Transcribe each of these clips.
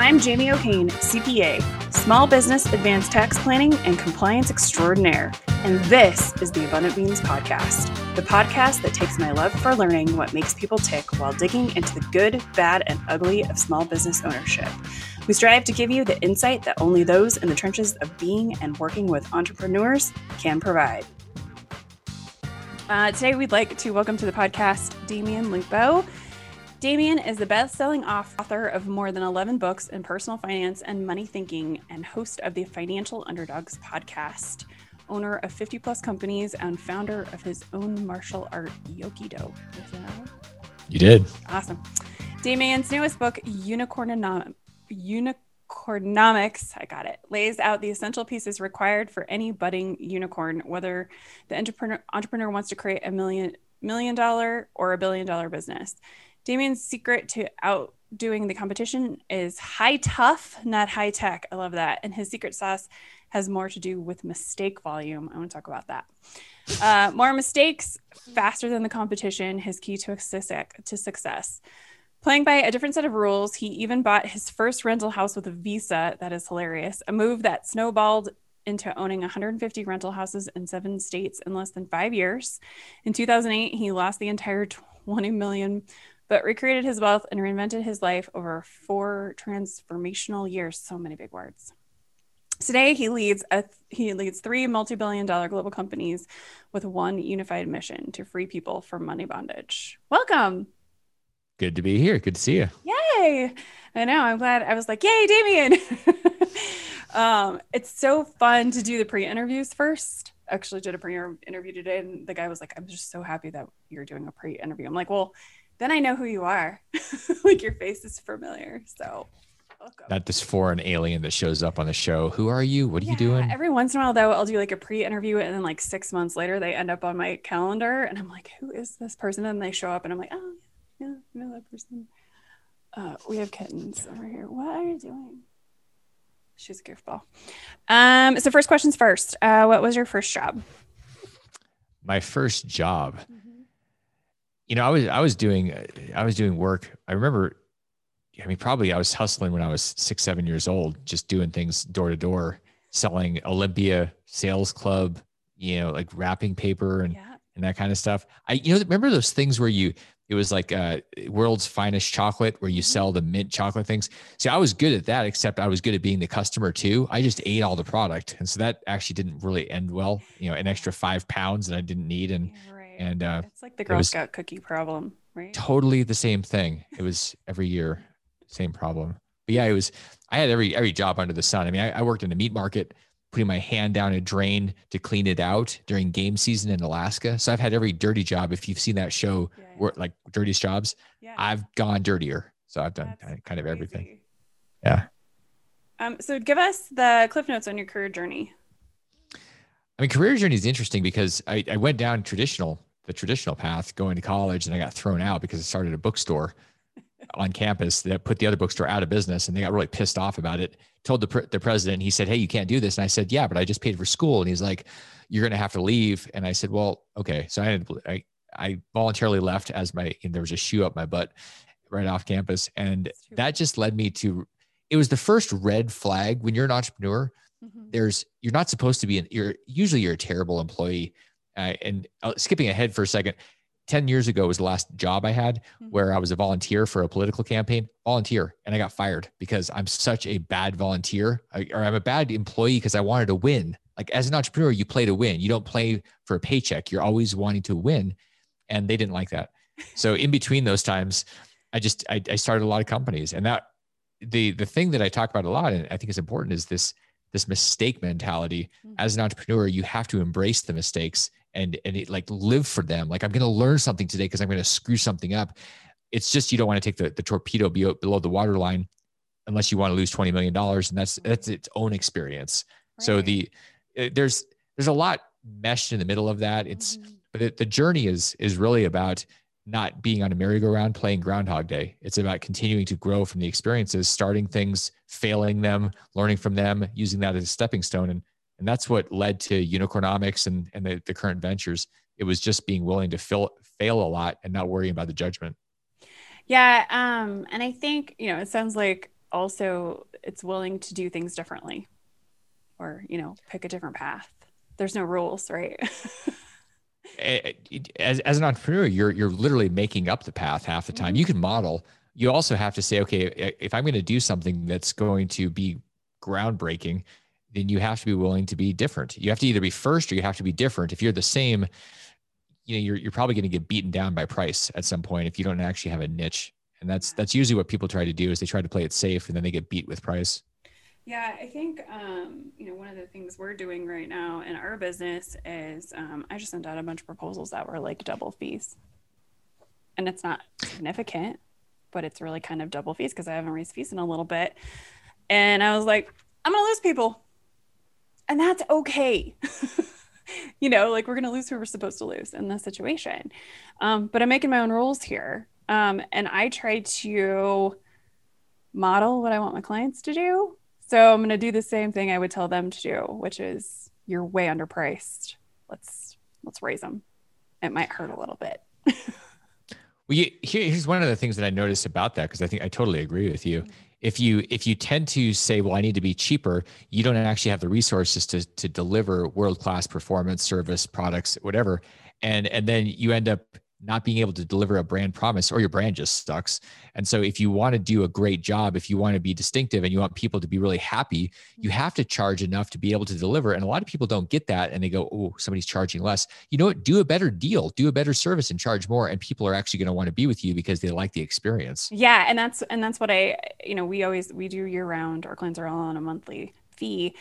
I'm Jamie O'Kane, CPA, Small Business Advanced Tax Planning and Compliance Extraordinaire, and this is the Abundant Beans Podcast, the podcast that takes my love for learning what makes people tick while digging into the good, bad, and ugly of small business ownership. We strive to give you the insight that only those in the trenches of being and working with entrepreneurs can provide. Uh, today, we'd like to welcome to the podcast Damion Lupo. Damion is the best selling author of more than 11 books in personal finance and money thinking, and host of the Financial Underdogs podcast, owner of 50 plus companies, and founder of his own martial art, Yokido. You did. Awesome. Damion's newest book, Unicornonomics, Unicornomics, I got it, lays out the essential pieces required for any budding unicorn, whether the entrepreneur, entrepreneur wants to create a million million dollar or a billion dollar business. Damion's secret to outdoing the competition is high touch, not high tech. I love that. And his secret sauce has more to do with mistake volume. I want to talk about that. Uh, more mistakes faster than the competition, his key to to success. Playing by a different set of rules, he even bought his first rental house with a visa. That is hilarious. A move that snowballed into owning 150 rental houses in seven states in less than five years. In 2008, he lost the entire 20 million but recreated his wealth and reinvented his life over four transformational years. So many big words. Today, he leads a, he leads three multi-billion dollar global companies with one unified mission to free people from money bondage. Welcome. Good to be here. Good to see you. Yay! I know. I'm glad. I was like, "Yay, Damion!" um, it's so fun to do the pre-interviews first. Actually, did a pre-interview today, and the guy was like, "I'm just so happy that you're doing a pre-interview." I'm like, "Well." Then I know who you are. like your face is familiar. So welcome. Not this foreign alien that shows up on the show. Who are you? What are yeah, you doing? Every once in a while, though, I'll do like a pre interview and then like six months later, they end up on my calendar and I'm like, who is this person? And they show up and I'm like, oh, yeah, I know that person. Uh, we have kittens over here. What are you doing? She's a goofball. Um, so first questions first. Uh, what was your first job? My first job. Mm-hmm you know, I was I was doing I was doing work. I remember, I mean, probably I was hustling when I was six, seven years old, just doing things door to door, selling Olympia Sales Club, you know, like wrapping paper and yeah. and that kind of stuff. I you know remember those things where you it was like uh, world's finest chocolate where you mm-hmm. sell the mint chocolate things. See, I was good at that, except I was good at being the customer too. I just ate all the product, and so that actually didn't really end well. You know, an extra five pounds that I didn't need, and and uh, it's like the Girl Scout cookie problem, right? Totally the same thing. It was every year, same problem. But yeah, it was. I had every every job under the sun. I mean, I, I worked in a meat market, putting my hand down a drain to clean it out during game season in Alaska. So I've had every dirty job. If you've seen that show, yeah, yeah. Where, like Dirtiest Jobs, yeah. I've gone dirtier. So I've done That's kind of crazy. everything. Yeah. Um, so give us the cliff notes on your career journey. I mean, career journey is interesting because I, I went down traditional the traditional path going to college and I got thrown out because I started a bookstore on campus that put the other bookstore out of business and they got really pissed off about it. Told the, pre- the president, he said, Hey, you can't do this. And I said, Yeah, but I just paid for school. And he's like, You're going to have to leave. And I said, Well, okay. So I had, I, I voluntarily left as my, there was a shoe up my butt right off campus. And that just led me to, it was the first red flag when you're an entrepreneur. Mm-hmm. There's, you're not supposed to be an, you're usually you're a terrible employee uh, and uh, skipping ahead for a second, 10 years ago was the last job I had mm-hmm. where I was a volunteer for a political campaign, volunteer, and I got fired because I'm such a bad volunteer I, or I'm a bad employee because I wanted to win. Like as an entrepreneur, you play to win. You don't play for a paycheck. You're always wanting to win. And they didn't like that. So in between those times, I just I, I started a lot of companies. And that the the thing that I talk about a lot and I think is important is this this mistake mentality. Mm-hmm. As an entrepreneur, you have to embrace the mistakes and and it, like live for them. Like I'm going to learn something today because I'm going to screw something up. It's just you don't want to take the, the torpedo below the waterline unless you want to lose twenty million dollars, and that's that's its own experience. Right. So the uh, there's there's a lot meshed in the middle of that. It's mm-hmm. but it, the journey is is really about not being on a merry-go-round playing groundhog day it's about continuing to grow from the experiences starting things failing them learning from them using that as a stepping stone and and that's what led to unicornomics and, and the, the current ventures. It was just being willing to fail, fail a lot and not worrying about the judgment. Yeah um and i think you know it sounds like also it's willing to do things differently or you know pick a different path. There's no rules right? As, as an entrepreneur you're you're literally making up the path half the time. Mm-hmm. you can model. You also have to say okay if i'm going to do something that's going to be groundbreaking then you have to be willing to be different. You have to either be first or you have to be different. If you're the same you know you're, you're probably going to get beaten down by price at some point if you don't actually have a niche. And that's that's usually what people try to do is they try to play it safe and then they get beat with price. Yeah i think um, you know one of the things we're doing right now in our business is um, i just sent out a bunch of proposals that were like double fees. And it's not significant but it's really kind of double fees because i haven't raised fees in a little bit. And i was like i'm gonna lose people and that's okay you know like we're gonna lose who we're supposed to lose in this situation um, but i'm making my own rules here um, and I try to model what I want my clients to do. So I'm going to do the same thing I would tell them to do, which is you're way underpriced. Let's let's raise them. It might hurt a little bit. well, you, here, here's one of the things that I noticed about that because I think I totally agree with you. If you if you tend to say, well, I need to be cheaper, you don't actually have the resources to to deliver world class performance, service, products, whatever, and and then you end up not being able to deliver a brand promise or your brand just sucks. And so if you want to do a great job, if you want to be distinctive and you want people to be really happy, you mm-hmm. have to charge enough to be able to deliver. And a lot of people don't get that and they go, "Oh, somebody's charging less." You know what? Do a better deal, do a better service and charge more and people are actually going to want to be with you because they like the experience. Yeah, and that's and that's what I, you know, we always we do year round. Our clients are all on a monthly fee.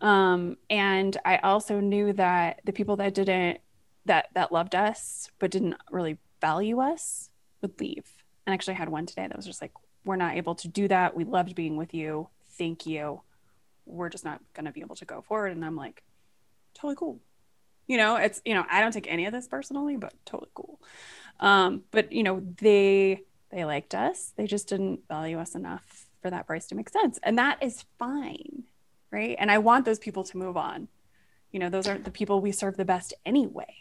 Um, and I also knew that the people that didn't that that loved us but didn't really value us would leave. And actually I had one today that was just like, we're not able to do that. We loved being with you. Thank you. We're just not going to be able to go forward. And I'm like, totally cool. You know, it's, you know, I don't take any of this personally, but totally cool. Um, but you know, they, they liked us. They just didn't value us enough for that price to make sense. And that is fine. Right. And I want those people to move on. You know, those aren't the people we serve the best anyway.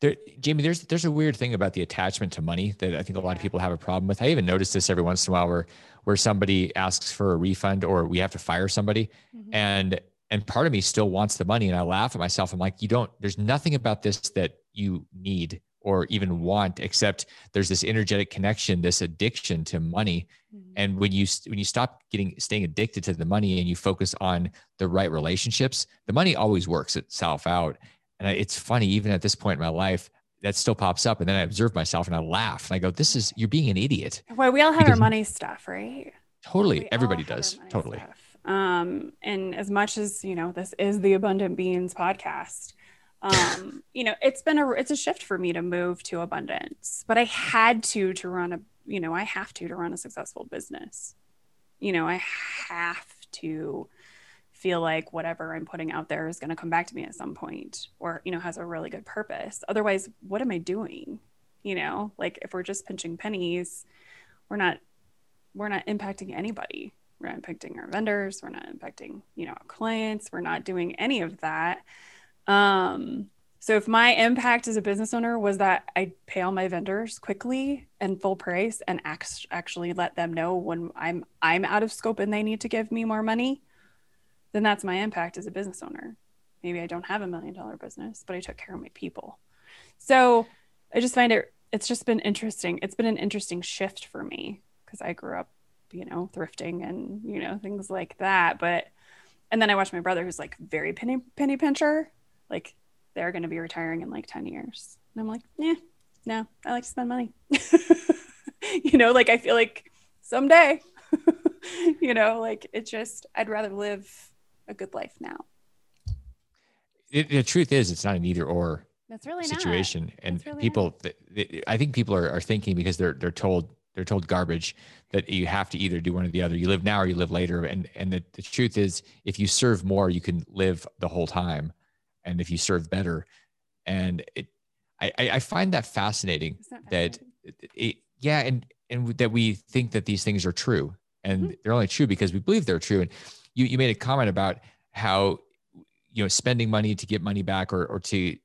There, Jamie, there's there's a weird thing about the attachment to money that I think a lot of people have a problem with. I even notice this every once in a while where where somebody asks for a refund or we have to fire somebody, mm-hmm. and and part of me still wants the money, and I laugh at myself. I'm like, you don't. There's nothing about this that you need or even want, except there's this energetic connection, this addiction to money. Mm-hmm. And when you when you stop getting staying addicted to the money and you focus on the right relationships, the money always works itself out. And it's funny, even at this point in my life, that still pops up. And then I observe myself and I laugh and I go, this is, you're being an idiot. Well, we all have because our money stuff, right? Totally. We Everybody does. Totally. Stuff. Um, and as much as, you know, this is the Abundant Beans podcast, um, you know, it's been a, it's a shift for me to move to abundance, but I had to, to run a, you know, I have to, to run a successful business. You know, I have to, feel like whatever I'm putting out there is going to come back to me at some point or, you know, has a really good purpose. Otherwise, what am I doing? You know, like if we're just pinching pennies, we're not we're not impacting anybody. We're not impacting our vendors, we're not impacting, you know, our clients, we're not doing any of that. Um so if my impact as a business owner was that I pay all my vendors quickly and full price and act- actually let them know when I'm I'm out of scope and they need to give me more money, then that's my impact as a business owner. Maybe I don't have a million dollar business, but I took care of my people. So I just find it, it's just been interesting. It's been an interesting shift for me because I grew up, you know, thrifting and, you know, things like that. But, and then I watched my brother who's like very penny, penny pincher. Like they're going to be retiring in like 10 years. And I'm like, yeah, no, I like to spend money. you know, like I feel like someday, you know, like it just, I'd rather live a good life now. It, the truth is, it's not an either or that's really situation, not. and really people. Th- I think people are, are thinking because they're they're told they're told garbage that you have to either do one or the other. You live now or you live later, and and the, the truth is, if you serve more, you can live the whole time, and if you serve better, and it, I I find that fascinating, that, that it, yeah, and and that we think that these things are true, and mm-hmm. they're only true because we believe they're true, and you you made a comment about how you know spending money to get money back or or to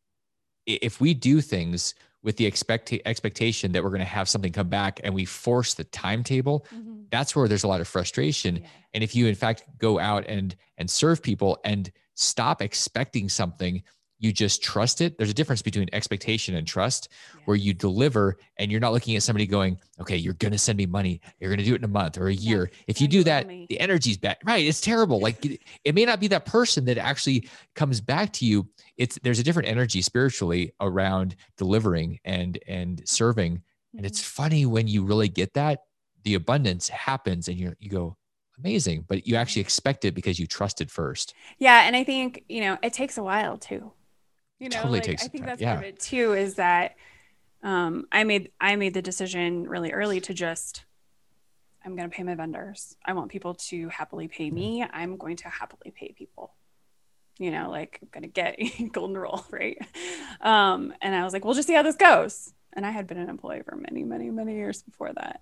if we do things with the expect expectation that we're going to have something come back and we force the timetable mm-hmm. that's where there's a lot of frustration yeah. and if you in fact go out and and serve people and stop expecting something you just trust it. There's a difference between expectation and trust yeah. where you deliver and you're not looking at somebody going, okay, you're going to send me money. You're going to do it in a month or a year. Yeah. If you do that, me. the energy's bad. Right. It's terrible. like it, it may not be that person that actually comes back to you. It's there's a different energy spiritually around delivering and and serving. Mm-hmm. And it's mm-hmm. funny when you really get that, the abundance happens and you you go, amazing, but you actually expect it because you trusted first. Yeah. And I think, you know, it takes a while too you know totally like, takes i think that's yeah. part of it too is that um, i made i made the decision really early to just i'm going to pay my vendors. I want people to happily pay me. I'm going to happily pay people. You know like i'm going to get golden rule right? Um, and i was like we'll just see how this goes. And i had been an employee for many many many years before that.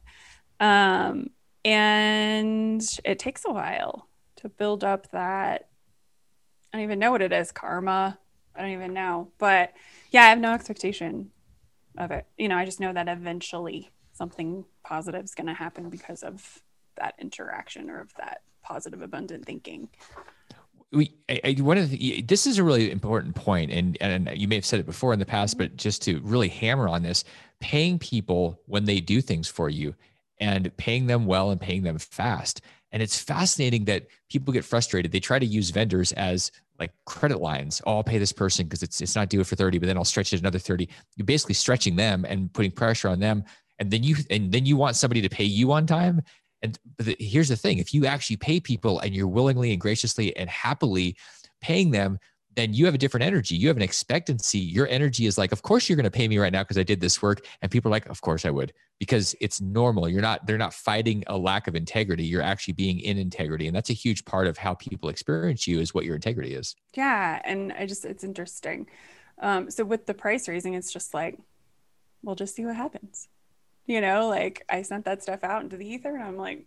Um, and it takes a while to build up that i don't even know what it is karma I don't even know. But yeah, I have no expectation of it. You know, I just know that eventually something positive is going to happen because of that interaction or of that positive abundant thinking we I, one of the, this is a really important point and and you may have said it before in the past but just to really hammer on this paying people when they do things for you and paying them well and paying them fast and it's fascinating that people get frustrated they try to use vendors as like credit lines. Oh, I'll pay this person because it's it's not due for 30, but then I'll stretch it another 30. You're basically stretching them and putting pressure on them. And then you and then you want somebody to pay you on time. And the, here's the thing: if you actually pay people and you're willingly and graciously and happily paying them, then you have a different energy. You have an expectancy. Your energy is like, of course you're going to pay me right now because I did this work. And people are like, of course I would, because it's normal. You're not, they're not fighting a lack of integrity. You're actually being in integrity. And that's a huge part of how people experience you is what your integrity is. Yeah. And I just, it's interesting. Um, so with the price raising, it's just like, we'll just see what happens. You know, like I sent that stuff out into the ether and I'm like,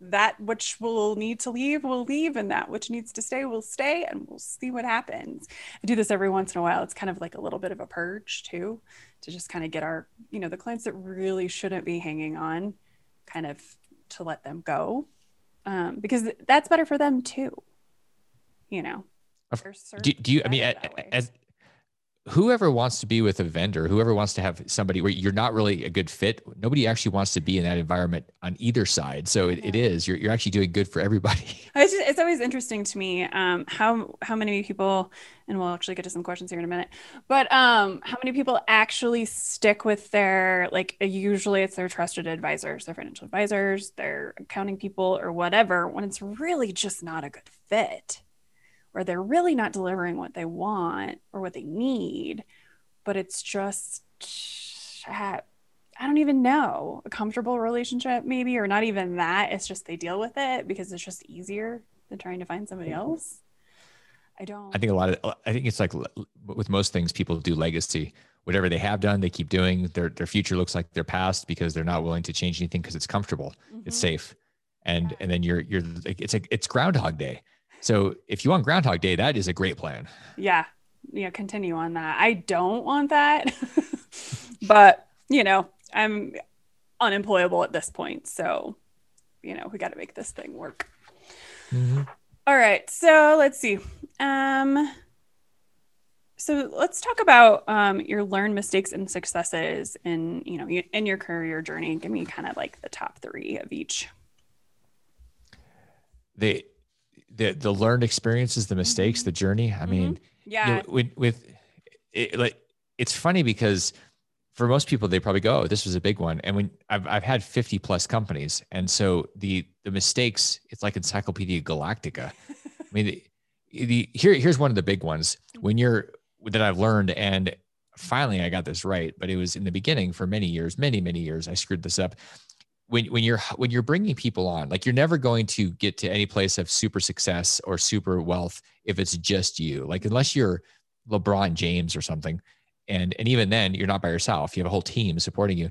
that which will need to leave will leave and that which needs to stay will stay and we'll see what happens. I do this every once in a while. It's kind of like a little bit of a purge too to just kind of get our you know the clients that really shouldn't be hanging on kind of to let them go um, because that's better for them too you know. Do, do you i mean as whoever wants to be with a vendor, whoever wants to have somebody where you're not really a good fit, nobody actually wants to be in that environment on either side. So it, yeah. it is, you're, you're actually doing good for everybody. It's, just, it's always interesting to me um, how, how many people, and we'll actually get to some questions here in a minute, but um, how many people actually stick with their, like usually it's their trusted advisors, their financial advisors, their accounting people or whatever, when it's really just not a good fit or they're really not delivering what they want or what they need, but it's just, I don't even know, a comfortable relationship, maybe, or not even that. It's just they deal with it because it's just easier than trying to find somebody else. I don't. I think a lot of, I think it's like with most things, people do legacy. Whatever they have done, they keep doing. Their their future looks like their past because they're not willing to change anything because it's comfortable, mm-hmm. it's safe, and and then you're you're like it's a it's Groundhog Day so if you want Groundhog Day, that is a great plan. Yeah. Yeah. Continue on that. I don't want that, but you know, I'm unemployable at this point. So, you know, we got to make this thing work. Mm-hmm. All right. So let's see. Um, so let's talk about um, your learned mistakes and successes in you know in your career journey. Give me kind of like the top three of each. The the the learned experiences, the mistakes, the journey. I mean, mm-hmm. yeah, you know, with with it, like it's funny because for most people they probably go, "Oh, this was a big one." And when I've I've had fifty plus companies, and so the the mistakes, it's like Encyclopedia Galactica. I mean, the, the here here's one of the big ones when you're that I've learned and finally I got this right, but it was in the beginning for many years, many many years I screwed this up when when you're when you're bringing people on like you're never going to get to any place of super success or super wealth if it's just you like unless you're lebron james or something and and even then you're not by yourself you have a whole team supporting you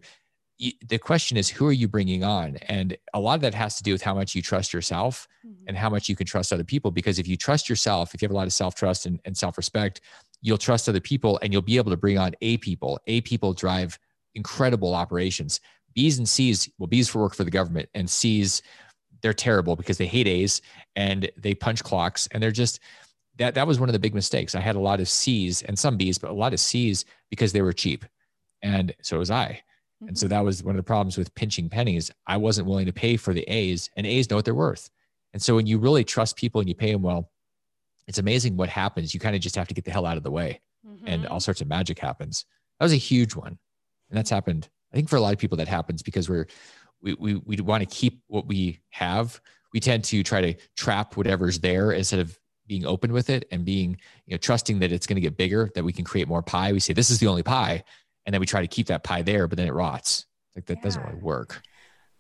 the question is who are you bringing on and a lot of that has to do with how much you trust yourself mm-hmm. and how much you can trust other people because if you trust yourself if you have a lot of self-trust and, and self-respect you'll trust other people and you'll be able to bring on A people. A people drive incredible operations. B's and C's, well, B's for work for the government and C's, they're terrible because they hate A's and they punch clocks and they're just, that, that was one of the big mistakes. I had a lot of C's and some B's, but a lot of C's because they were cheap. And so was I. And so mm-hmm. that was one of the problems with pinching pennies. I wasn't willing to pay for the A's, and A's know what they're worth. And so when you really trust people and you pay them well, it's amazing what happens. You kind of just have to get the hell out of the way, mm-hmm. and all sorts of magic happens. That was a huge one, and that's happened. I think for a lot of people that happens because we're we we, we want to keep what we have. We tend to try to trap whatever's there instead of being open with it and being you know trusting that it's going to get bigger, that we can create more pie. We say this is the only pie, and then we try to keep that pie there, but then it rots. Like that yeah. doesn't really work.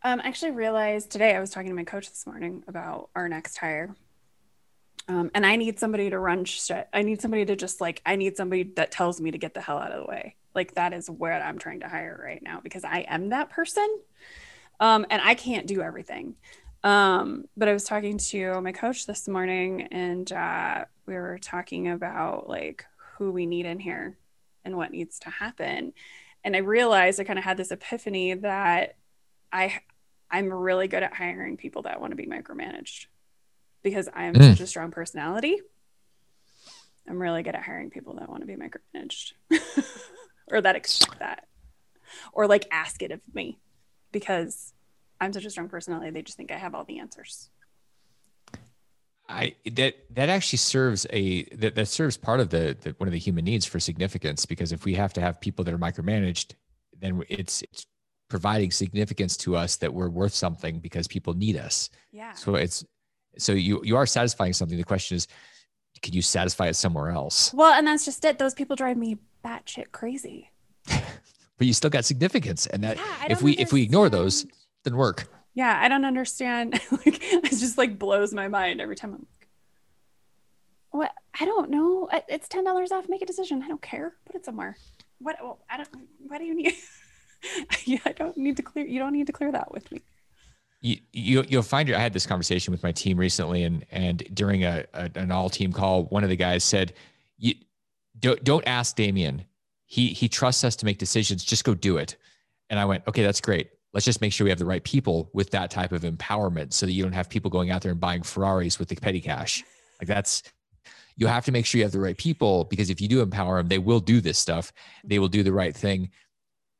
Um, I actually realized today I was talking to my coach this morning about our next hire. Um, and I need somebody to run shit. I need somebody to just like, I need somebody that tells me to get the hell out of the way. Like that is what I'm trying to hire right now because I am that person. Um, and I can't do everything. Um, but I was talking to my coach this morning and uh, we were talking about like who we need in here and what needs to happen. And I realized I kind of had this epiphany that I I'm really good at hiring people that want to be micromanaged because I am mm. such a strong personality. I'm really good at hiring people that want to be micromanaged or that expect that or like ask it of me because I'm such a strong personality. They just think I have all the answers. I that that actually serves a that, that serves part of the, the one of the human needs for significance because if we have to have people that are micromanaged, then it's it's providing significance to us that we're worth something because people need us. Yeah. So it's so you you are satisfying something. The question is, can you satisfy it somewhere else? Well, and that's just it. Those people drive me batshit crazy. but you still got significance, and that yeah, if we understand. if we ignore those, then work yeah, I don't understand. like it just like blows my mind every time I'm like, what? I don't know. It's ten dollars off. Make a decision. I don't care. Put it somewhere. What? Well, I don't. Why do you need? yeah, I don't need to clear. You don't need to clear that with me. You, you you'll find I had this conversation with my team recently, and and during a, a an all team call, one of the guys said, "You don't don't ask Damion. He he trusts us to make decisions. Just go do it." And I went, "Okay, that's great." let's just make sure we have the right people with that type of empowerment so that you don't have people going out there and buying Ferraris with the petty cash. Like that's, you have to make sure you have the right people because if you do empower them, they will do this stuff. They will do the right thing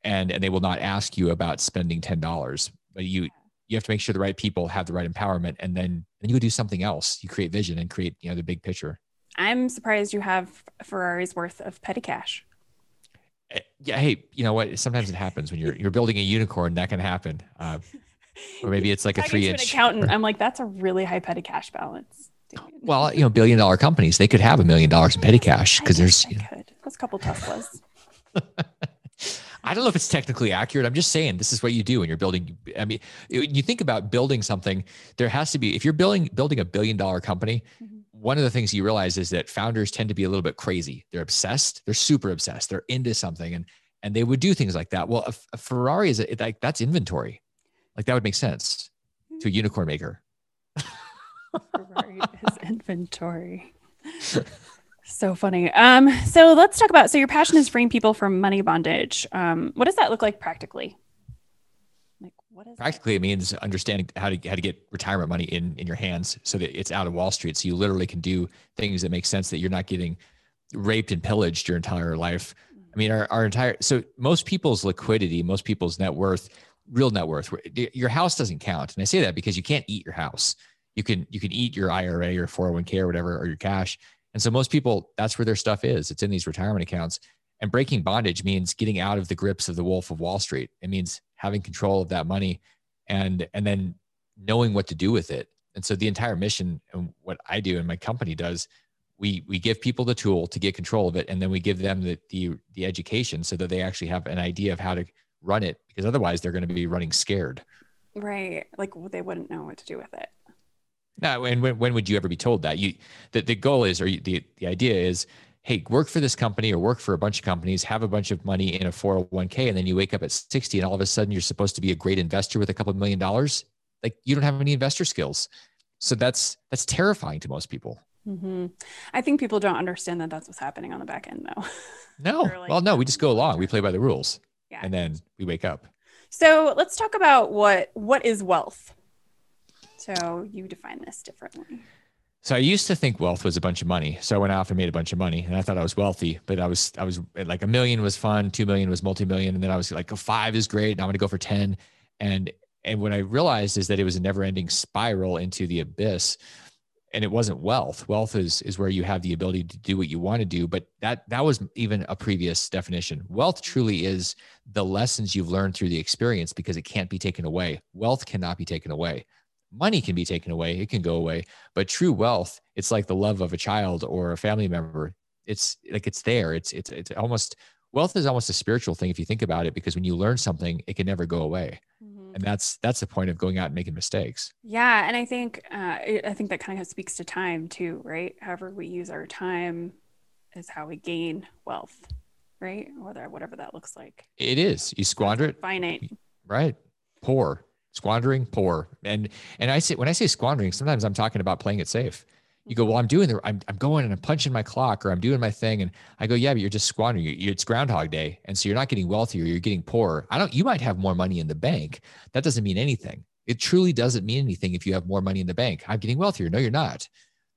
and, and they will not ask you about spending $10, but you, you have to make sure the right people have the right empowerment and then, then you go do something else. You create vision and create, you know, the big picture. I'm surprised you have Ferrari's worth of petty cash. Eh, yeah, hey, you know what? Sometimes it happens when you're you're building a unicorn. That can happen. Uh, or maybe it's like a three inch. accountant, I'm like, that's a really high petty cash balance. Well, you know, billion dollar companies, they could have a million dollars in petty cash because there's. I could. That's a couple Teslas. I don't know if it's technically accurate. I'm just saying this is what you do when you're building. I mean, you think about building something. There has to be if you're building building a billion dollar company. Mm-hmm one of the things you realize is that founders tend to be a little bit crazy. They're obsessed. They're super obsessed. They're into something, and and they would do things like that. Well, a, a Ferrari is a, like that's inventory. Like that would make sense to a unicorn maker. Ferrari is inventory. so funny. Um, so let's talk about. So your passion is freeing people from money bondage. Um, what does that look like practically? Like what is practically that? it means understanding how to how to get retirement money in in your hands so that it's out of Wall Street. So you literally can do things that make sense that you're not getting raped and pillaged your entire life. I mean, our, our entire so most people's liquidity, most people's net worth, real net worth, your house doesn't count. And I say that because you can't eat your house. You can you can eat your IRA or 401k or whatever or your cash. And so most people, that's where their stuff is. It's in these retirement accounts. And breaking bondage means getting out of the grips of the wolf of Wall Street. It means having control of that money and and then knowing what to do with it. And so the entire mission and what I do and my company does, we we give people the tool to get control of it and then we give them the the, the education so that they actually have an idea of how to run it because otherwise they're going to be running scared. Right. Like they wouldn't know what to do with it. No, and when, when would you ever be told that? You the, the goal is or the the idea is hey, work for this company or work for a bunch of companies, have a bunch of money in a 401k, and then you wake up at 60 and all of a sudden you're supposed to be a great investor with a couple of million dollars. Like you don't have any investor skills. So that's that's terrifying to most people. Mm-hmm. I think people don't understand that that's what's happening on the back end, though. No, like, well, no, we just go along. We play by the rules, yeah. and then we wake up. So let's talk about what what is wealth. So you define this differently. So I used to think wealth was a bunch of money. So I went off and made a bunch of money, and I thought I was wealthy. But I was I was like a million was fun, two million was multi million, and then I was like, a five is great. Now I'm going to go for ten, and and what I realized is that it was a never ending spiral into the abyss and it wasn't wealth wealth is is where you have the ability to do what you want to do but that that was even a previous definition wealth truly is the lessons you've learned through the experience because it can't be taken away wealth cannot be taken away money can be taken away it can go away but true wealth it's like the love of a child or a family member. It's like it's there it's it's it's almost wealth is almost a spiritual thing if you think about it because when you learn something it can never go away. Mm-hmm. and that's that's the point of going out and making mistakes. Yeah and i think uh, i think that kind of speaks to time too right? However we use our time is how we gain wealth right? Whether whatever that looks like. It is. You squander it. Finite. Right. Poor squandering poor and and i say when i say squandering sometimes i'm talking about playing it safe you go, well, I'm doing the, I'm, I'm going and I'm punching my clock or I'm doing my thing. And I go, yeah, but you're just squandering. It's Groundhog Day. And so you're not getting wealthier. You're getting poorer. I don't, you might have more money in the bank. That doesn't mean anything. It truly doesn't mean anything if you have more money in the bank. I'm getting wealthier. No, you're not.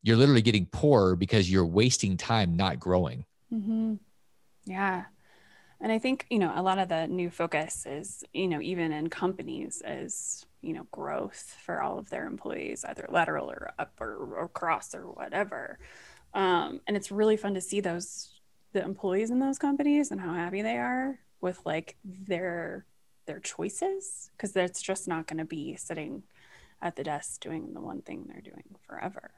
You're literally getting poorer because you're wasting time not growing. Mm-hmm. Yeah. And I think, you know, a lot of the new focus is, you know, even in companies is you know growth for all of their employees either lateral or up or, or cross or whatever. Um, and it's really fun to see those the employees in those companies and how happy they are with like their their choices because that's just not going to be sitting at the desk doing the one thing they're doing forever.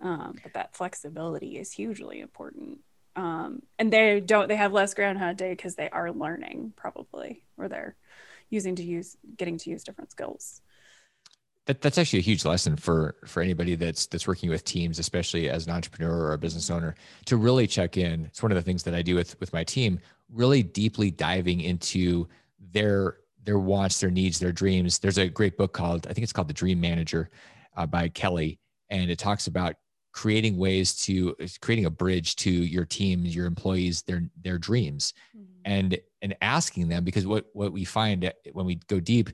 Um, but that flexibility is hugely important um, and they don't they have less groundhog day because they are learning probably or they're using to use getting to use different skills. That, that's actually a huge lesson for for anybody that's that's working with teams especially as an entrepreneur or a business owner to really check in. It's one of the things that i do with with my team really deeply diving into their their wants their needs their dreams. There's a great book called i think it's called the dream manager uh, by kelly and it talks about creating ways to creating a bridge to your team your employees their their dreams. Mm-hmm. and and asking them because what what we find when we go deep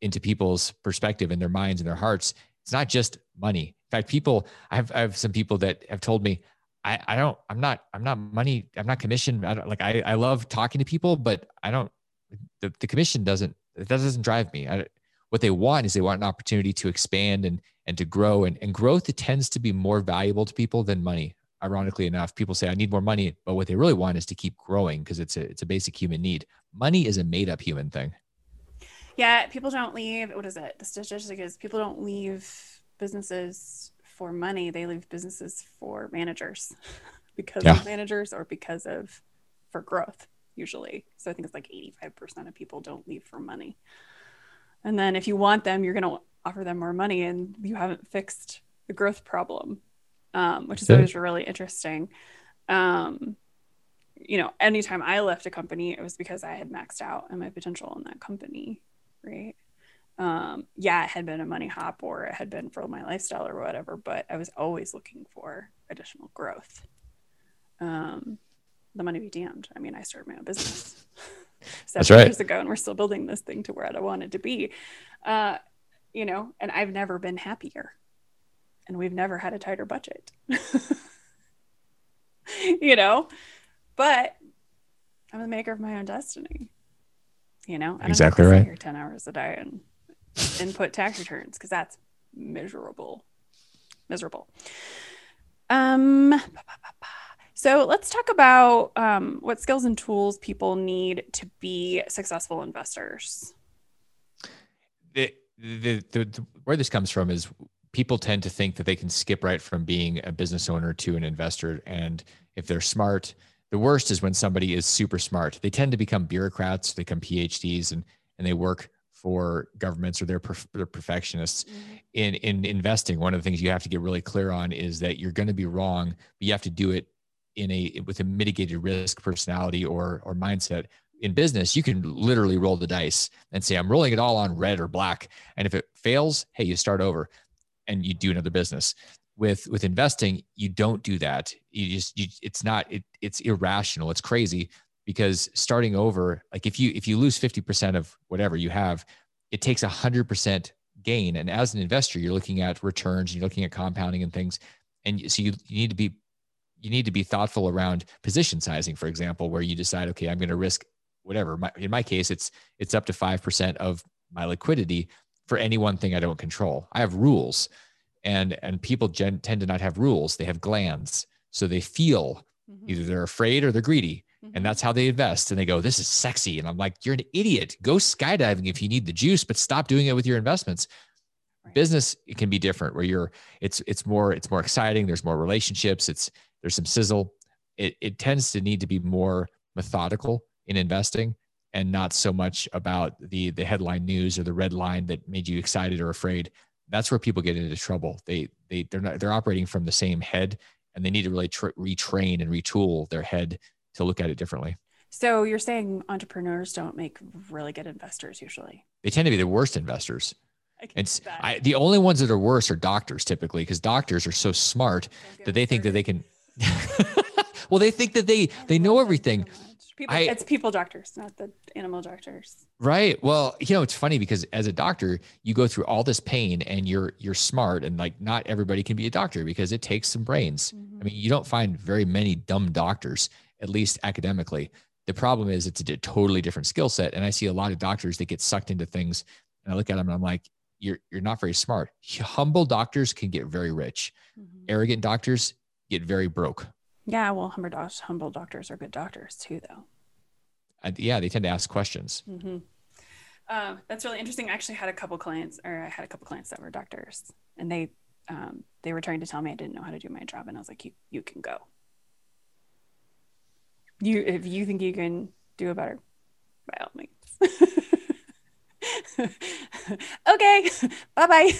into people's perspective and their minds and their hearts it's not just money. In fact people i have i have some people that have told me i i don't i'm not i'm not money i'm not commission i don't like i i love talking to people but i don't the, the commission doesn't that doesn't drive me. I, what they want is they want an opportunity to expand and and to grow. And, and growth it tends to be more valuable to people than money. Ironically enough people say i need more money but what they really want is to keep growing because it's a it's a basic human need. Money is a made up human thing. Yeah people don't leave what is it? The statistic is people don't leave businesses for money they leave businesses for managers. Because yeah. of managers or because of for growth usually. So i think it's like 85% of people don't leave for money and then if you want them, you're going to offer them more money and you haven't fixed the growth problem, um, which is always really interesting. Um, you know, anytime I left a company, it was because I had maxed out on my potential in that company, right? Um, yeah, it had been a money hop or it had been for my lifestyle or whatever, but I was always looking for additional growth. Um, the money be damned. I mean, I started my own business. seven right. years ago and we're still building this thing to where I wanted to be. Uh, you know, and I've never been happier. And we've never had a tighter budget. you know, but I'm the maker of my own destiny. You know, I exactly right. Here 10 hours a day and input tax returns because that's miserable. Miserable. Um, so let's talk about um, what skills and tools people need to be successful investors. The, the, the, the, where this comes from is people tend to think that they can skip right from being a business owner to an investor. And if they're smart, the worst is when somebody is super smart. They tend to become bureaucrats, they become PhDs, and and they work for governments or they're, perf- they're perfectionists mm-hmm. in in investing. One of the things you have to get really clear on is that you're going to be wrong, but you have to do it in a with a mitigated risk personality or or mindset in business you can literally roll the dice and say i'm rolling it all on red or black. And if it fails hey you start over and you do another business. With with investing you don't do that. You just you, it's not it, it's irrational. It's crazy because starting over like if you if you lose 50% of whatever you have it takes a 100% gain. And as an investor you're looking at returns and you're looking at compounding and things. And so you, you need to be you need to be thoughtful around position sizing for example where you decide okay i'm going to risk whatever my, in my case it's it's up to 5% of my liquidity for any one thing i don't control i have rules and and people gen, tend to not have rules they have glands so they feel mm-hmm. either they're afraid or they're greedy mm-hmm. and that's how they invest and they go this is sexy and i'm like you're an idiot go skydiving if you need the juice but stop doing it with your investments right. business it can be different where you're it's it's more it's more exciting there's more relationships it's there's some sizzle it, it tends to need to be more methodical in investing and not so much about the the headline news or the red line that made you excited or afraid that's where people get into trouble. They they they're not they're operating from the same head, and they need to really tra- retrain and retool their head to look at it differently. So you're saying entrepreneurs don't make really good investors usually? They tend to be the worst investors. It's I, the only ones that are worse are doctors typically because doctors are so smart that they think that they can. well, they think that they they know everything. People, I, it's people doctors, not the animal doctors. Right. Well, you know, it's funny because as a doctor, you go through all this pain and you're you're smart and like not everybody can be a doctor because it takes some brains. Mm-hmm. I mean, you don't find very many dumb doctors, at least academically. The problem is it's a totally different skill set. And I see a lot of doctors that get sucked into things and I look at them and I'm like, you're you're not very smart. Humble doctors can get very rich. Mm-hmm. Arrogant doctors get very broke. Yeah, well, humble, humble doctors are good doctors too, though. Yeah, they tend to ask questions. Mm-hmm. Uh, that's really interesting. I actually had a couple clients, or I had a couple clients that were doctors, and they um, they were trying to tell me I didn't know how to do my job, and I was like, "You you can go. You if you think you can do it better, by all means." okay, bye bye.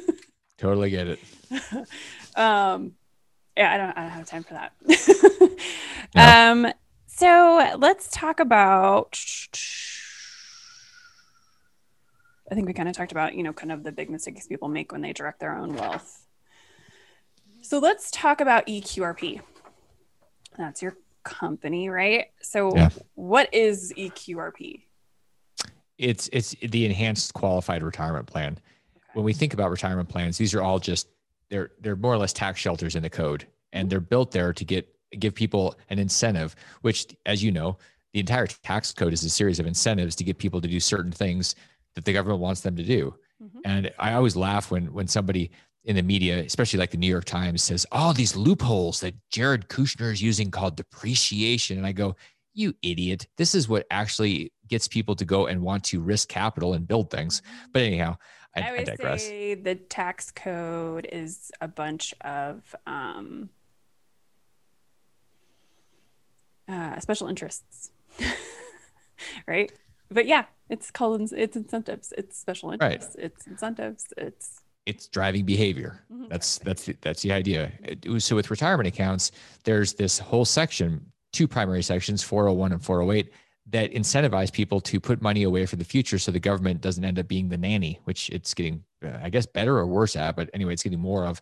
totally get it. um, yeah, I don't, I don't have time for that. Um, so let's talk about. I think we kind of talked about, you know, kind of the big mistakes people make when they direct their own wealth. So let's talk about EQRP. That's your company, right? So yeah. what is EQRP? It's it's the enhanced qualified retirement plan. Okay. When we think about retirement plans, these are all just they're they're more or less tax shelters in the code and they're built there to get give people an incentive which as you know the entire tax code is a series of incentives to get people to do certain things that the government wants them to do mm-hmm. and i always laugh when when somebody in the media especially like the new york times says all oh, these loopholes that jared kushner is using called depreciation and i go you idiot this is what actually gets people to go and want to risk capital and build things mm-hmm. but anyhow I, I would I digress. say the tax code is a bunch of um, uh, special interests, right? But yeah, it's called it's incentives. It's special interests. Right. It's incentives. It's it's driving behavior. Mm-hmm. That's that's the, that's the idea. So with retirement accounts, there's this whole section, two primary sections, 401 and 408 that incentivize people to put money away for the future so the government doesn't end up being the nanny which it's getting uh, i guess better or worse at but anyway it's getting more of.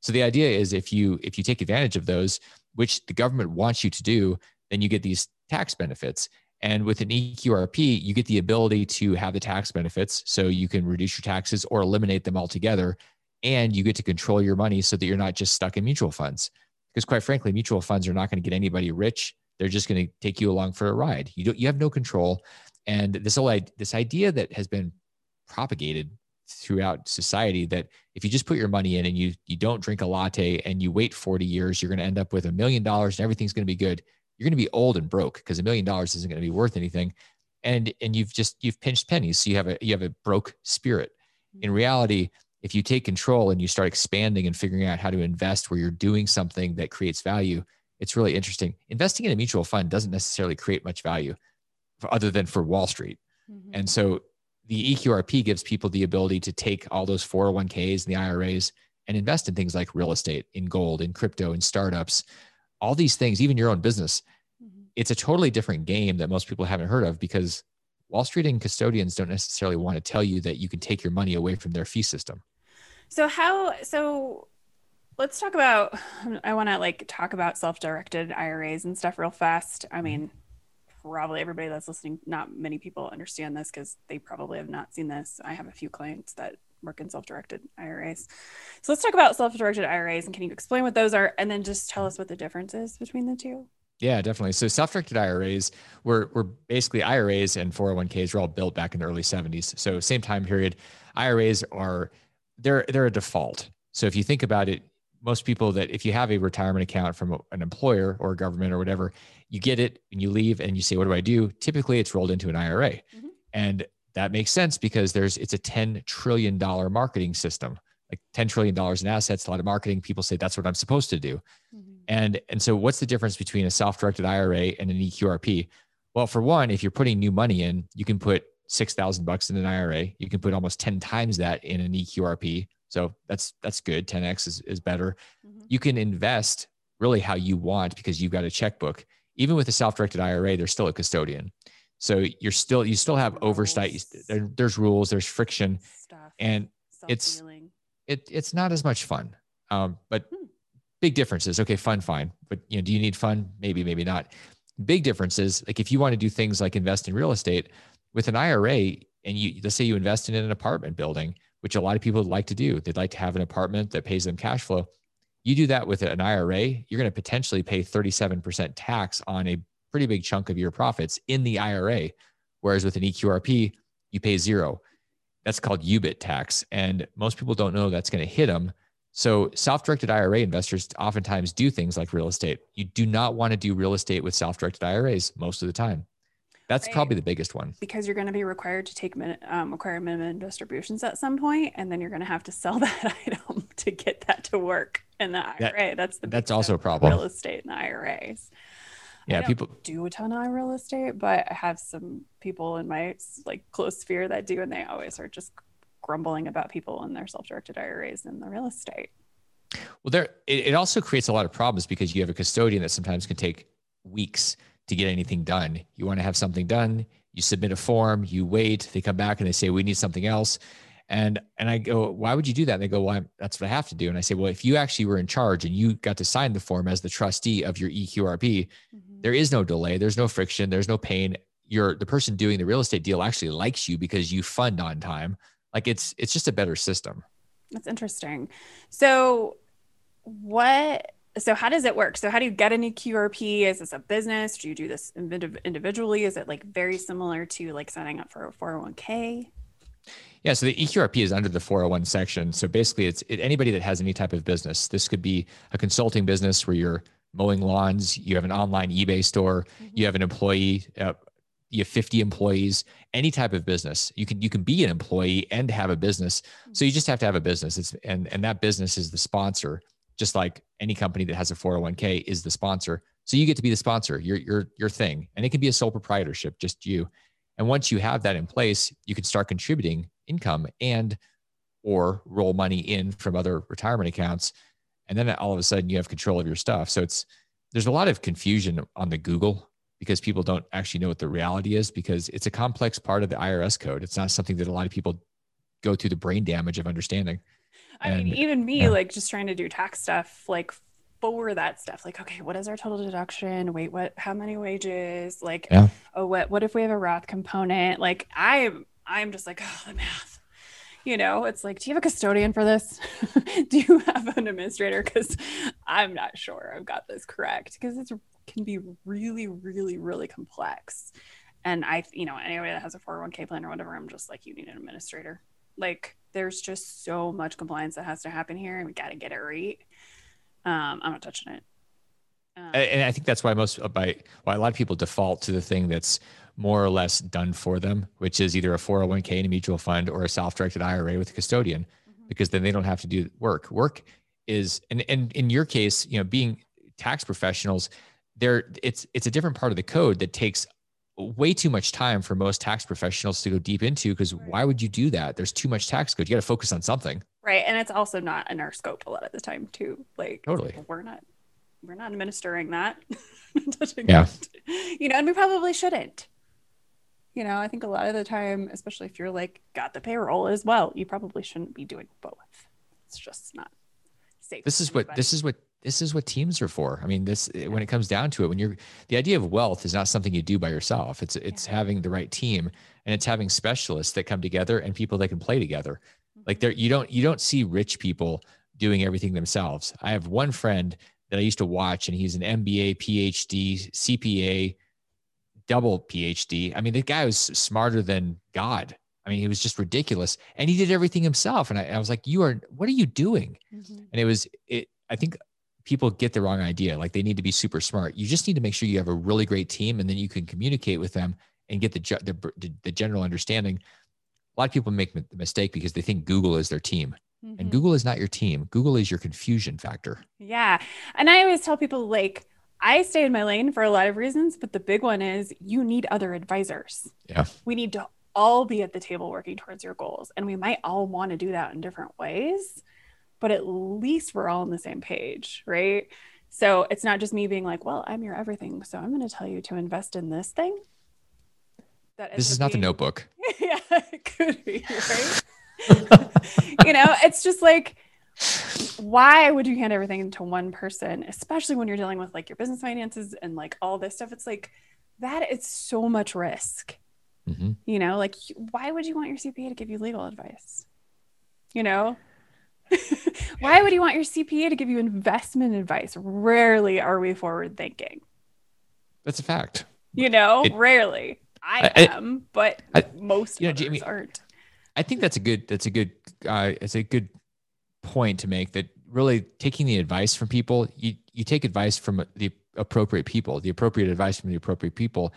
So the idea is if you if you take advantage of those which the government wants you to do then you get these tax benefits. And with an eqrp you get the ability to have the tax benefits so you can reduce your taxes or eliminate them altogether. And you get to control your money so that you're not just stuck in mutual funds. Because quite frankly mutual funds are not going to get anybody rich they're just going to take you along for a ride. You don't, you have no control. And this whole this idea that has been propagated throughout society that if you just put your money in and you you don't drink a latte and you wait 40 years, you're going to end up with a million dollars and everything's going to be good. You're going to be old and broke because a million dollars isn't going to be worth anything. And and you've just you've pinched pennies, so you have a you have a broke spirit. In reality, if you take control and you start expanding and figuring out how to invest where you're doing something that creates value, it's really interesting. Investing in a mutual fund doesn't necessarily create much value for, other than for Wall Street. Mm-hmm. And so the EQRP gives people the ability to take all those 401ks and the IRAs and invest in things like real estate, in gold, in crypto, in startups, all these things, even your own business. Mm-hmm. It's a totally different game that most people haven't heard of because Wall Street and custodians don't necessarily want to tell you that you can take your money away from their fee system. So how so let's talk about i want to like talk about self-directed iras and stuff real fast i mm-hmm. mean probably everybody that's listening not many people understand this because they probably have not seen this i have a few clients that work in self-directed iras so let's talk about self-directed iras and can you explain what those are and then just tell us what the difference is between the two yeah, definitely. So self-directed IRAs were were basically IRAs and 401ks were all built back in the early 70s. So same time period. IRAs are they're they're a default. So if you think about it, most people that if you have a retirement account from an employer or a government or whatever, you get it and you leave and you say, "What do I do?" Typically, it's rolled into an IRA, mm-hmm. and that makes sense because there's it's a 10 trillion dollar marketing system. Like 10 trillion dollars in assets a lot of marketing. People say that's what i'm supposed to do. Mm-hmm. and and so what's the difference between a self-directed ira and an eqrp well for one if you're putting new money in you can put 6000 bucks in an ira you can put almost 10 times that in an eqrp so that's that's good 10x is, is better mm-hmm. you can invest really how you want because you've got a checkbook even with a self-directed ira there's still a custodian so you're still you still have oversight there, there's rules there's friction Stuff. and it's it it's not as much fun. Um, but hmm. big differences. Okay, fun, fine. But you know, do you need fun? Maybe, maybe not. Big differences. Like if you want to do things like invest in real estate with an IRA, and you let's say you invest in an apartment building, which a lot of people like to do. They'd like to have an apartment that pays them cash flow. You do that with an IRA, you're going to potentially pay 37% tax on a pretty big chunk of your profits in the IRA. Whereas with an EQRP, you pay zero. That's called UBIT tax. And most people don't know that's going to hit them. So, self directed IRA investors oftentimes do things like real estate. You do not want to do real estate with self directed IRAs most of the time. That's right. probably the biggest one. Because you're going to be required to take um, require minimum distributions at some point, and then you're going to have to sell that item to get that to work in the IRA. That, that's the that's also a problem. Real estate in the IRAs yeah people do a ton of real estate but i have some people in my like close sphere that do and they always are just grumbling about people in their self-directed iras in the real estate well there it, it also creates a lot of problems because you have a custodian that sometimes can take weeks to get anything done you want to have something done you submit a form you wait they come back and they say we need something else and and I go, why would you do that? And they go, well, I'm, that's what I have to do. And I say, well, if you actually were in charge and you got to sign the form as the trustee of your EQRP, mm-hmm. there is no delay, there's no friction, there's no pain. You're the person doing the real estate deal actually likes you because you fund on time. Like it's it's just a better system. That's interesting. So what so how does it work so how do you get an EQRP? is this a business do you do this individually is it like very similar to like signing up for a 401k yeah, so the EQRP is under the 401 section. So basically, it's it, anybody that has any type of business. This could be a consulting business where you're mowing lawns, you have an online eBay store, mm-hmm. you have an employee, uh, you have 50 employees, any type of business. You can you can be an employee and have a business. Mm-hmm. So you just have to have a business. It's and and that business is the sponsor, just like any company that has a 401k is the sponsor. So you get to be the sponsor, your your your thing, and it can be a sole proprietorship, just you. And once you have that in place, you can start contributing income and or roll money in from other retirement accounts. And then all of a sudden you have control of your stuff. So it's there's a lot of confusion on the google because people don't actually know what the reality is because it's a complex part of the irs code. It's not something that a lot of people go through the brain damage of understanding i and, mean even me yeah. like just trying to do tax stuff like for that stuff like okay what is our total deduction wait what how many wages like yeah. oh what what if we have a roth component like I'm, I'm just like, oh, the math. You know, it's like, do you have a custodian for this? do you have an administrator? Because I'm not sure I've got this correct because it can be really, really, really complex. And I, you know, anybody that has a 401k plan or whatever, I'm just like, you need an administrator. Like, there's just so much compliance that has to happen here, and we got to get it right. Um, I'm not touching it. Um, and I think that's why most by why a lot of people default to the thing that's more or less done for them, which is either a 401k in a mutual fund or a self-directed IRA with a custodian, mm-hmm. because then they don't have to do work. Work is, and, and in your case, you know, being tax professionals, there it's it's a different part of the code that takes way too much time for most tax professionals to go deep into because right. why would you do that? There's too much tax code. You got to focus on something. Right. And it's also not in our scope a lot of the time too. Like totally. We're not we're not administering that. yeah. That. You know, and we probably shouldn't you know, I think a lot of the time, especially if you're like got the payroll as well, you probably shouldn't be doing both. It's just not safe. This is what this is what this is what teams are for. I mean, this when it comes down to it, when you're the idea of wealth is not something you do by yourself. It's it's having the right team and it's having specialists that come together and people that can play together. Mm-hmm. Like there, you don't you don't see rich people doing everything themselves. I have one friend that I used to watch, and he's an MBA, PhD, CPA, double PhD. I mean, the guy was smarter than God. I mean, he was just ridiculous, and he did everything himself. And I, I was like, "You are, what are you doing?" Mm-hmm. And it was, it. I think people get the wrong idea. Like they need to be super smart. You just need to make sure you have a really great team, and then you can communicate with them and get the the, the general understanding. A lot of people make the mistake because they think Google is their team. Mm-hmm. And Google is not your team. Google is your confusion factor. Yeah. And I always tell people like I stay in my lane for a lot of reasons, but the big one is you need other advisors. Yeah. We need to all be at the table working towards your goals. And we might all want to do that in different ways, but at least we're all on the same page, right? So it's not just me being like, well, I'm your everything. So I'm going to tell you to invest in this thing. That this is not the notebook. yeah, it could be, right? you know, it's just like, why would you hand everything to one person, especially when you're dealing with like your business finances and like all this stuff? It's like that is so much risk. Mm-hmm. You know, like why would you want your CPA to give you legal advice? You know, why would you want your CPA to give you investment advice? Rarely are we forward thinking. That's a fact. You know, it, rarely. I, I am, but I, most you know, Jamie, aren't. I think that's a good that's a good uh, it's a good point to make that really taking the advice from people you you take advice from the appropriate people the appropriate advice from the appropriate people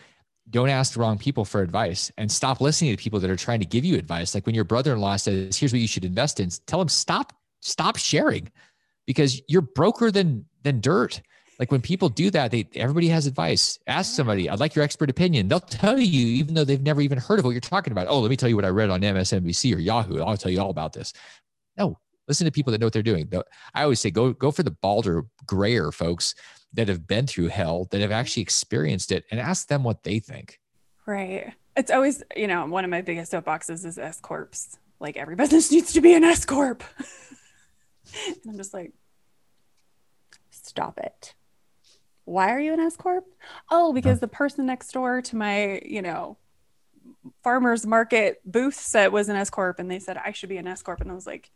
don't ask the wrong people for advice and stop listening to people that are trying to give you advice like when your brother-in-law says here's what you should invest in tell him stop stop sharing because you're broker than than dirt like when people do that, they everybody has advice. Ask somebody, I'd like your expert opinion. They'll tell you, even though they've never even heard of what you're talking about. Oh, let me tell you what I read on MSNBC or Yahoo. I'll tell you all about this. No, listen to people that know what they're doing. I always say go go for the balder, grayer folks that have been through hell, that have actually experienced it, and ask them what they think. Right. It's always, you know, one of my biggest soapboxes is S corps. Like every business needs to be an S corp. I'm just like, stop it why are you an S corp? Oh, because the person next door to my, you know, farmers market booth said was an S corp, and they said I should be an S corp, and I was like,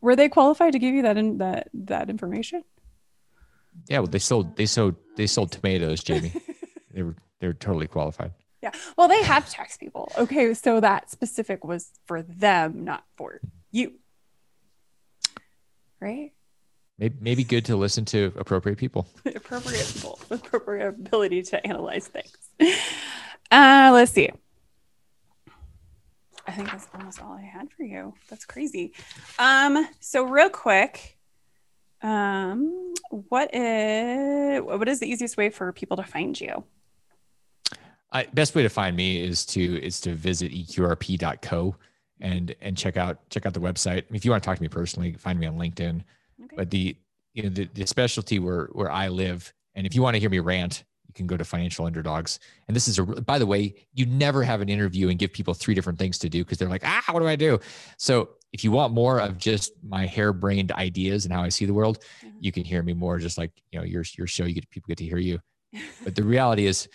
were they qualified to give you that in, that that information? Yeah, well, they sold they sold they sold tomatoes, Jamie. they were they were totally qualified. Yeah, well, they have tax people. Okay, so that specific was for them, not for you, right? maybe, maybe good to listen to appropriate people. appropriate people with appropriate ability to analyze things. Uh, let's see. I think that's almost all I had for you. That's crazy. Um, so real quick, um, what is what is the easiest way for people to find you? Uh, best way to find me is to is to visit eqrp.co and and check out check out the website. If you want to talk to me personally, find me on LinkedIn. Okay. But the you know the, the specialty where where I live, and if you want to hear me rant, you can go to Financial Underdogs. And this is a by the way, you never have an interview and give people three different things to do because they're like, ah, what do I do? So if you want more of just my harebrained ideas and how I see the world, mm-hmm. you can hear me more. Just like you know your your show, you get people get to hear you. but the reality is,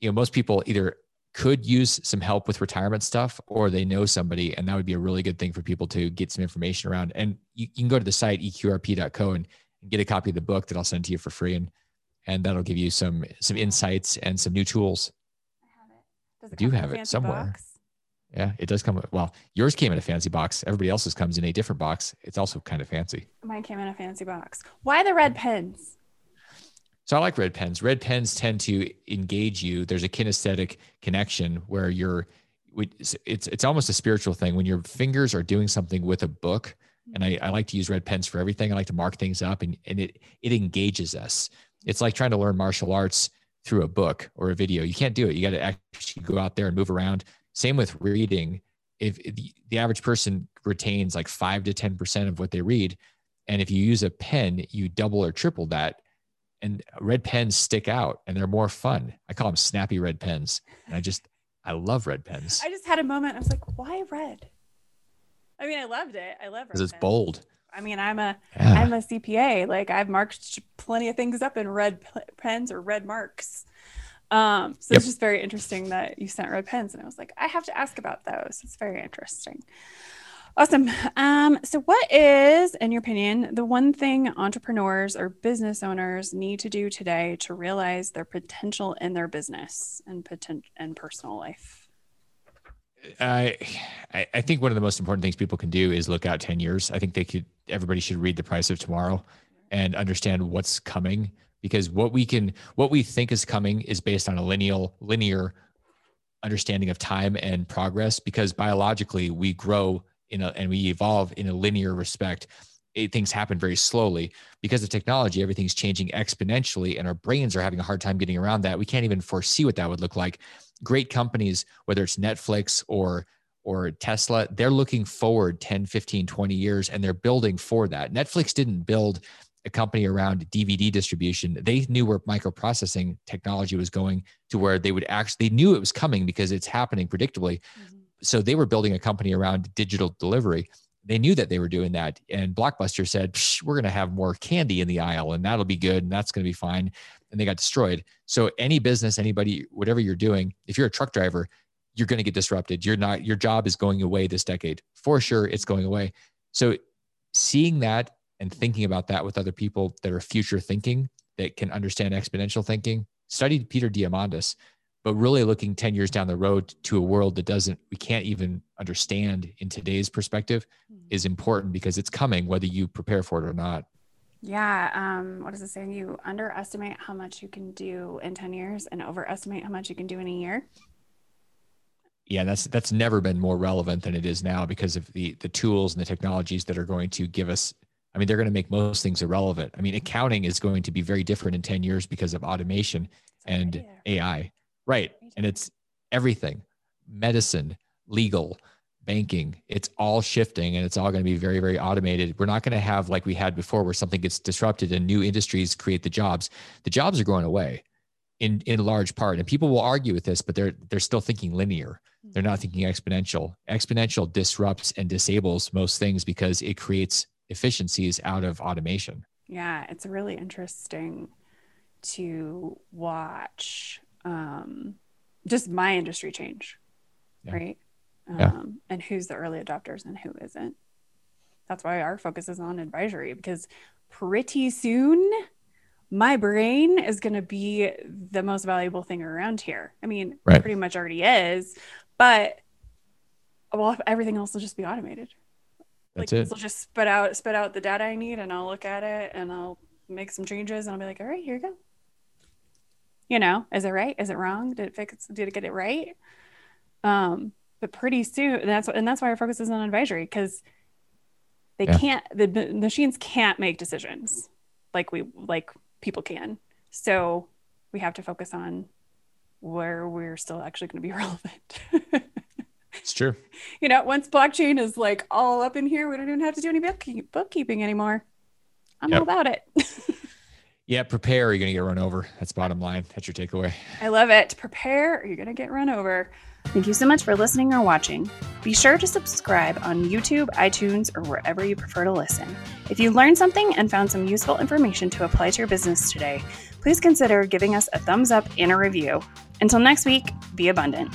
you know, most people either could use some help with retirement stuff or they know somebody and that would be a really good thing for people to get some information around. And you, you can go to the site eqrp.co and, and, get a copy of the book that i'll send to you for free and and that'll give you some some insights and some new tools. I have it, I do have it somewhere. box? yeah it does come well yours came in a fancy box. Everybody else's comes in a different box. It's also kind of fancy. Mine came in a fancy box. Why the red mm. pens so I like red pens. Red pens tend to engage you. There's a kinesthetic connection where you're it's it's almost a spiritual thing. When your fingers are doing something with a book and I, I like to use red pens for everything. I like to mark things up and, and it it engages us. It's like trying to learn martial arts through a book or a video. You can't do it. You got to actually go out there and move around. Same with reading. If, if the, average person retains like 5 to 10% of what they read and if you use a pen you double or triple that and red pens stick out and they're more fun. I call them snappy red pens. And I just, I love red pens. I just had a moment. I was like, why red? I mean, I loved it. I love it. because it's bold. I mean, I'm a am a CPA. Like I've marked plenty of things up in red pens or red marks. Um, so yep. it's just very interesting that you sent red pens, and I was like, I have to ask about those. It's very interesting. Awesome. Um, so, what is, in your opinion, the one thing entrepreneurs or business owners need to do today to realize their potential in their business and potential and personal life? I I think one of the most important things people can do is look out ten years. I think they could. Everybody should read The Price of Tomorrow and understand what's coming because what we can what we think is coming is based on a linear linear understanding of time and progress because biologically we grow and we evolve in a linear respect it, things happen very slowly because of technology everything's changing exponentially and our brains are having a hard time getting around that we can't even foresee what that would look like great companies whether it's netflix or or tesla they're looking forward 10 15 20 years and they're building for that netflix didn't build a company around DVD distribution. They knew where microprocessing technology was going to where they would actually, they knew it was coming because it's happening predictably. Mm-hmm. So they were building a company around digital delivery. They knew that they were doing that. And Blockbuster said, we're going to have more candy in the aisle and that'll be good and that's going to be fine. And they got destroyed. So any business, anybody, whatever you're doing, if you're a truck driver, you're going to get disrupted. You're not, your job is going away this decade. For sure, it's going away. So seeing that and thinking about that with other people that are future thinking that can understand exponential thinking. Studied Peter Diamandis, but really looking 10 years down the road to a world that doesn't, we can't even understand in today's perspective mm-hmm. is important because it's coming, whether you prepare for it or not. Yeah. Um, what is it saying? You underestimate how much you can do in 10 years and overestimate how much you can do in a year. Yeah, that's that's never been more relevant than it is now because of the the tools and the technologies that are going to give us I mean, they're going to make most things irrelevant. I mean, accounting is going to be very different in 10 years because of automation and AI. Right. And it's everything medicine, legal, banking. It's all shifting and it's all going to be very, very automated. We're not going to have like we had before where something gets disrupted and new industries create the jobs. The jobs are going away in, in large part. And people will argue with this, but they're they're still thinking linear. They're not thinking exponential. Exponential disrupts and disables most things because it creates efficiencies out of automation. Yeah, it's really interesting to watch um, just my industry change, yeah. right? Um, yeah. And who's the early adopters and who isn't. That's why our focus is on advisory because pretty soon my brain is going to be the most valuable thing around here. I mean, right. pretty much already is, but well, everything else will just be automated. That's like, it. I'll just spit out spit out the data I need, and I'll look at it, and I'll make some changes, and I'll be like, all right, here you go. You know, is it right? Is it wrong? Did it fix? Did it get it right? Um, but pretty soon, that's and that's why our focus is on advisory because they yeah. can't the, the machines can't make decisions like we like people can. So we have to focus on where we're still actually going to be relevant. It's true. You know, once blockchain is like all up in here, we don't even have to do any bookkeeping anymore. I'm yep. all about it. yeah, prepare. Or you're going to get run over. That's bottom line. That's your takeaway. I love it. Prepare or you're going to get run over. Thank you so much for listening or watching. Be sure to subscribe on YouTube, iTunes, or wherever you prefer to listen. If you learned something and found some useful information to apply to your business today, please consider giving us a thumbs up and a review. Until next week, be abundant.